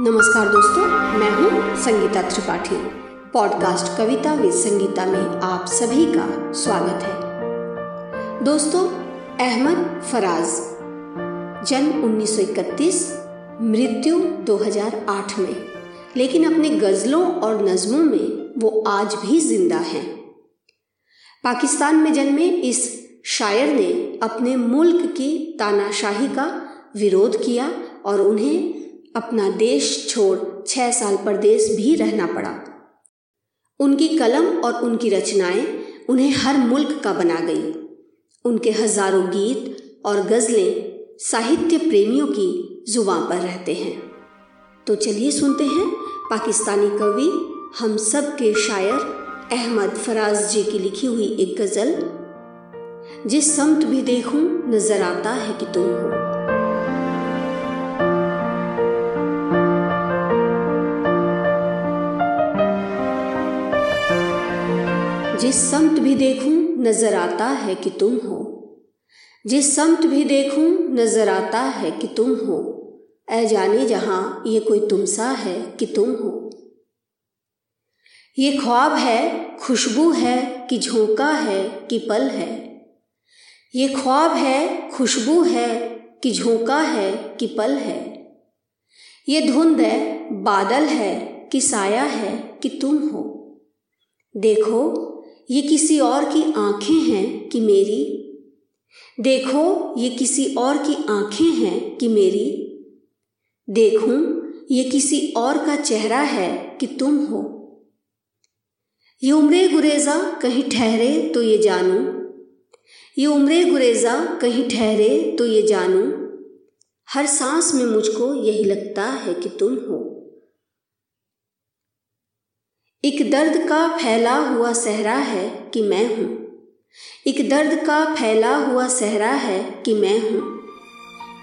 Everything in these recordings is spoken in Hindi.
नमस्कार दोस्तों, मैं हूँ संगीता त्रिपाठी। पॉडकास्ट कविता विद संगीता में आप सभी का स्वागत है। दोस्तों, अहमद फराज, जन्म 1931 मृत्यु 2008 में। लेकिन अपने गज़लों और नज़मों में वो आज भी ज़िंदा हैं। पाकिस्तान में जन्मे इस शायर ने अपने मुल्क की तानाशाही का विरोध किया और उन्हें अपना देश छोड़ छह साल परदेश भी रहना पड़ा। उनकी कलम और उनकी रचनाएँ उन्हें हर मुल्क का बना गई। उनके हज़ारों गीत और गज़लें साहित्य प्रेमियों की ज़ुबान पर रहते हैं। तो चलिए सुनते हैं पाकिस्तानी कवि, हम सब के शायर अहमद फराज जी की लिखी हुई एक गज़ल, जिस समत भी देखूँ, नज़र आता है कि तुम हो। जिस समत भी देखूँ, नज़र आता है कि तुम हो। जिस समत भी देखूँ, नज़र आता है कि तुम हो। ऐ जाने जहाँ ये कोई तुमसा है कि तुम हो। ये ख्वाब है, खुशबू है कि झोंका है कि पल है। ये ख्वाब है, खुशबू है कि झोंका है कि पल है। ये धुंध है, बादल है कि साया है कि तुम हो। देखो ये किसी और की आँखें हैं कि मेरी? देखो, ये किसी और की आँखें हैं कि मेरी? देखूँ, ये किसी और का चेहरा है कि तुम हो? ये उम्र गुरेजा कहीं ठहरे तो ये जानूं? ये उम्र गुरेजा कहीं ठहरे तो ये जानूं? हर सांस में मुझको यही लगता है कि तुम हो। एक दर्द का फैला हुआ सहरा है कि मैं हूँ। एक दर्द का फैला हुआ सहरा है कि मैं हूँ।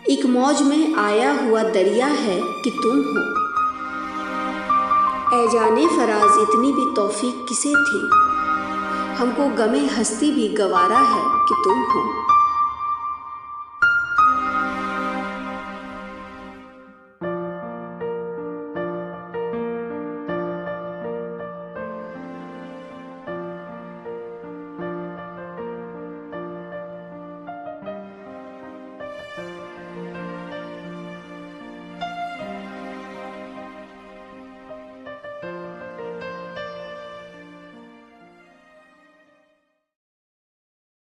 एक मौज में आया हुआ दरिया है कि तुम हो। ए जाने फराज, इतनी भी तौफीक किसे थी? हमको गमे हस्ती भी गवारा है कि तुम हो।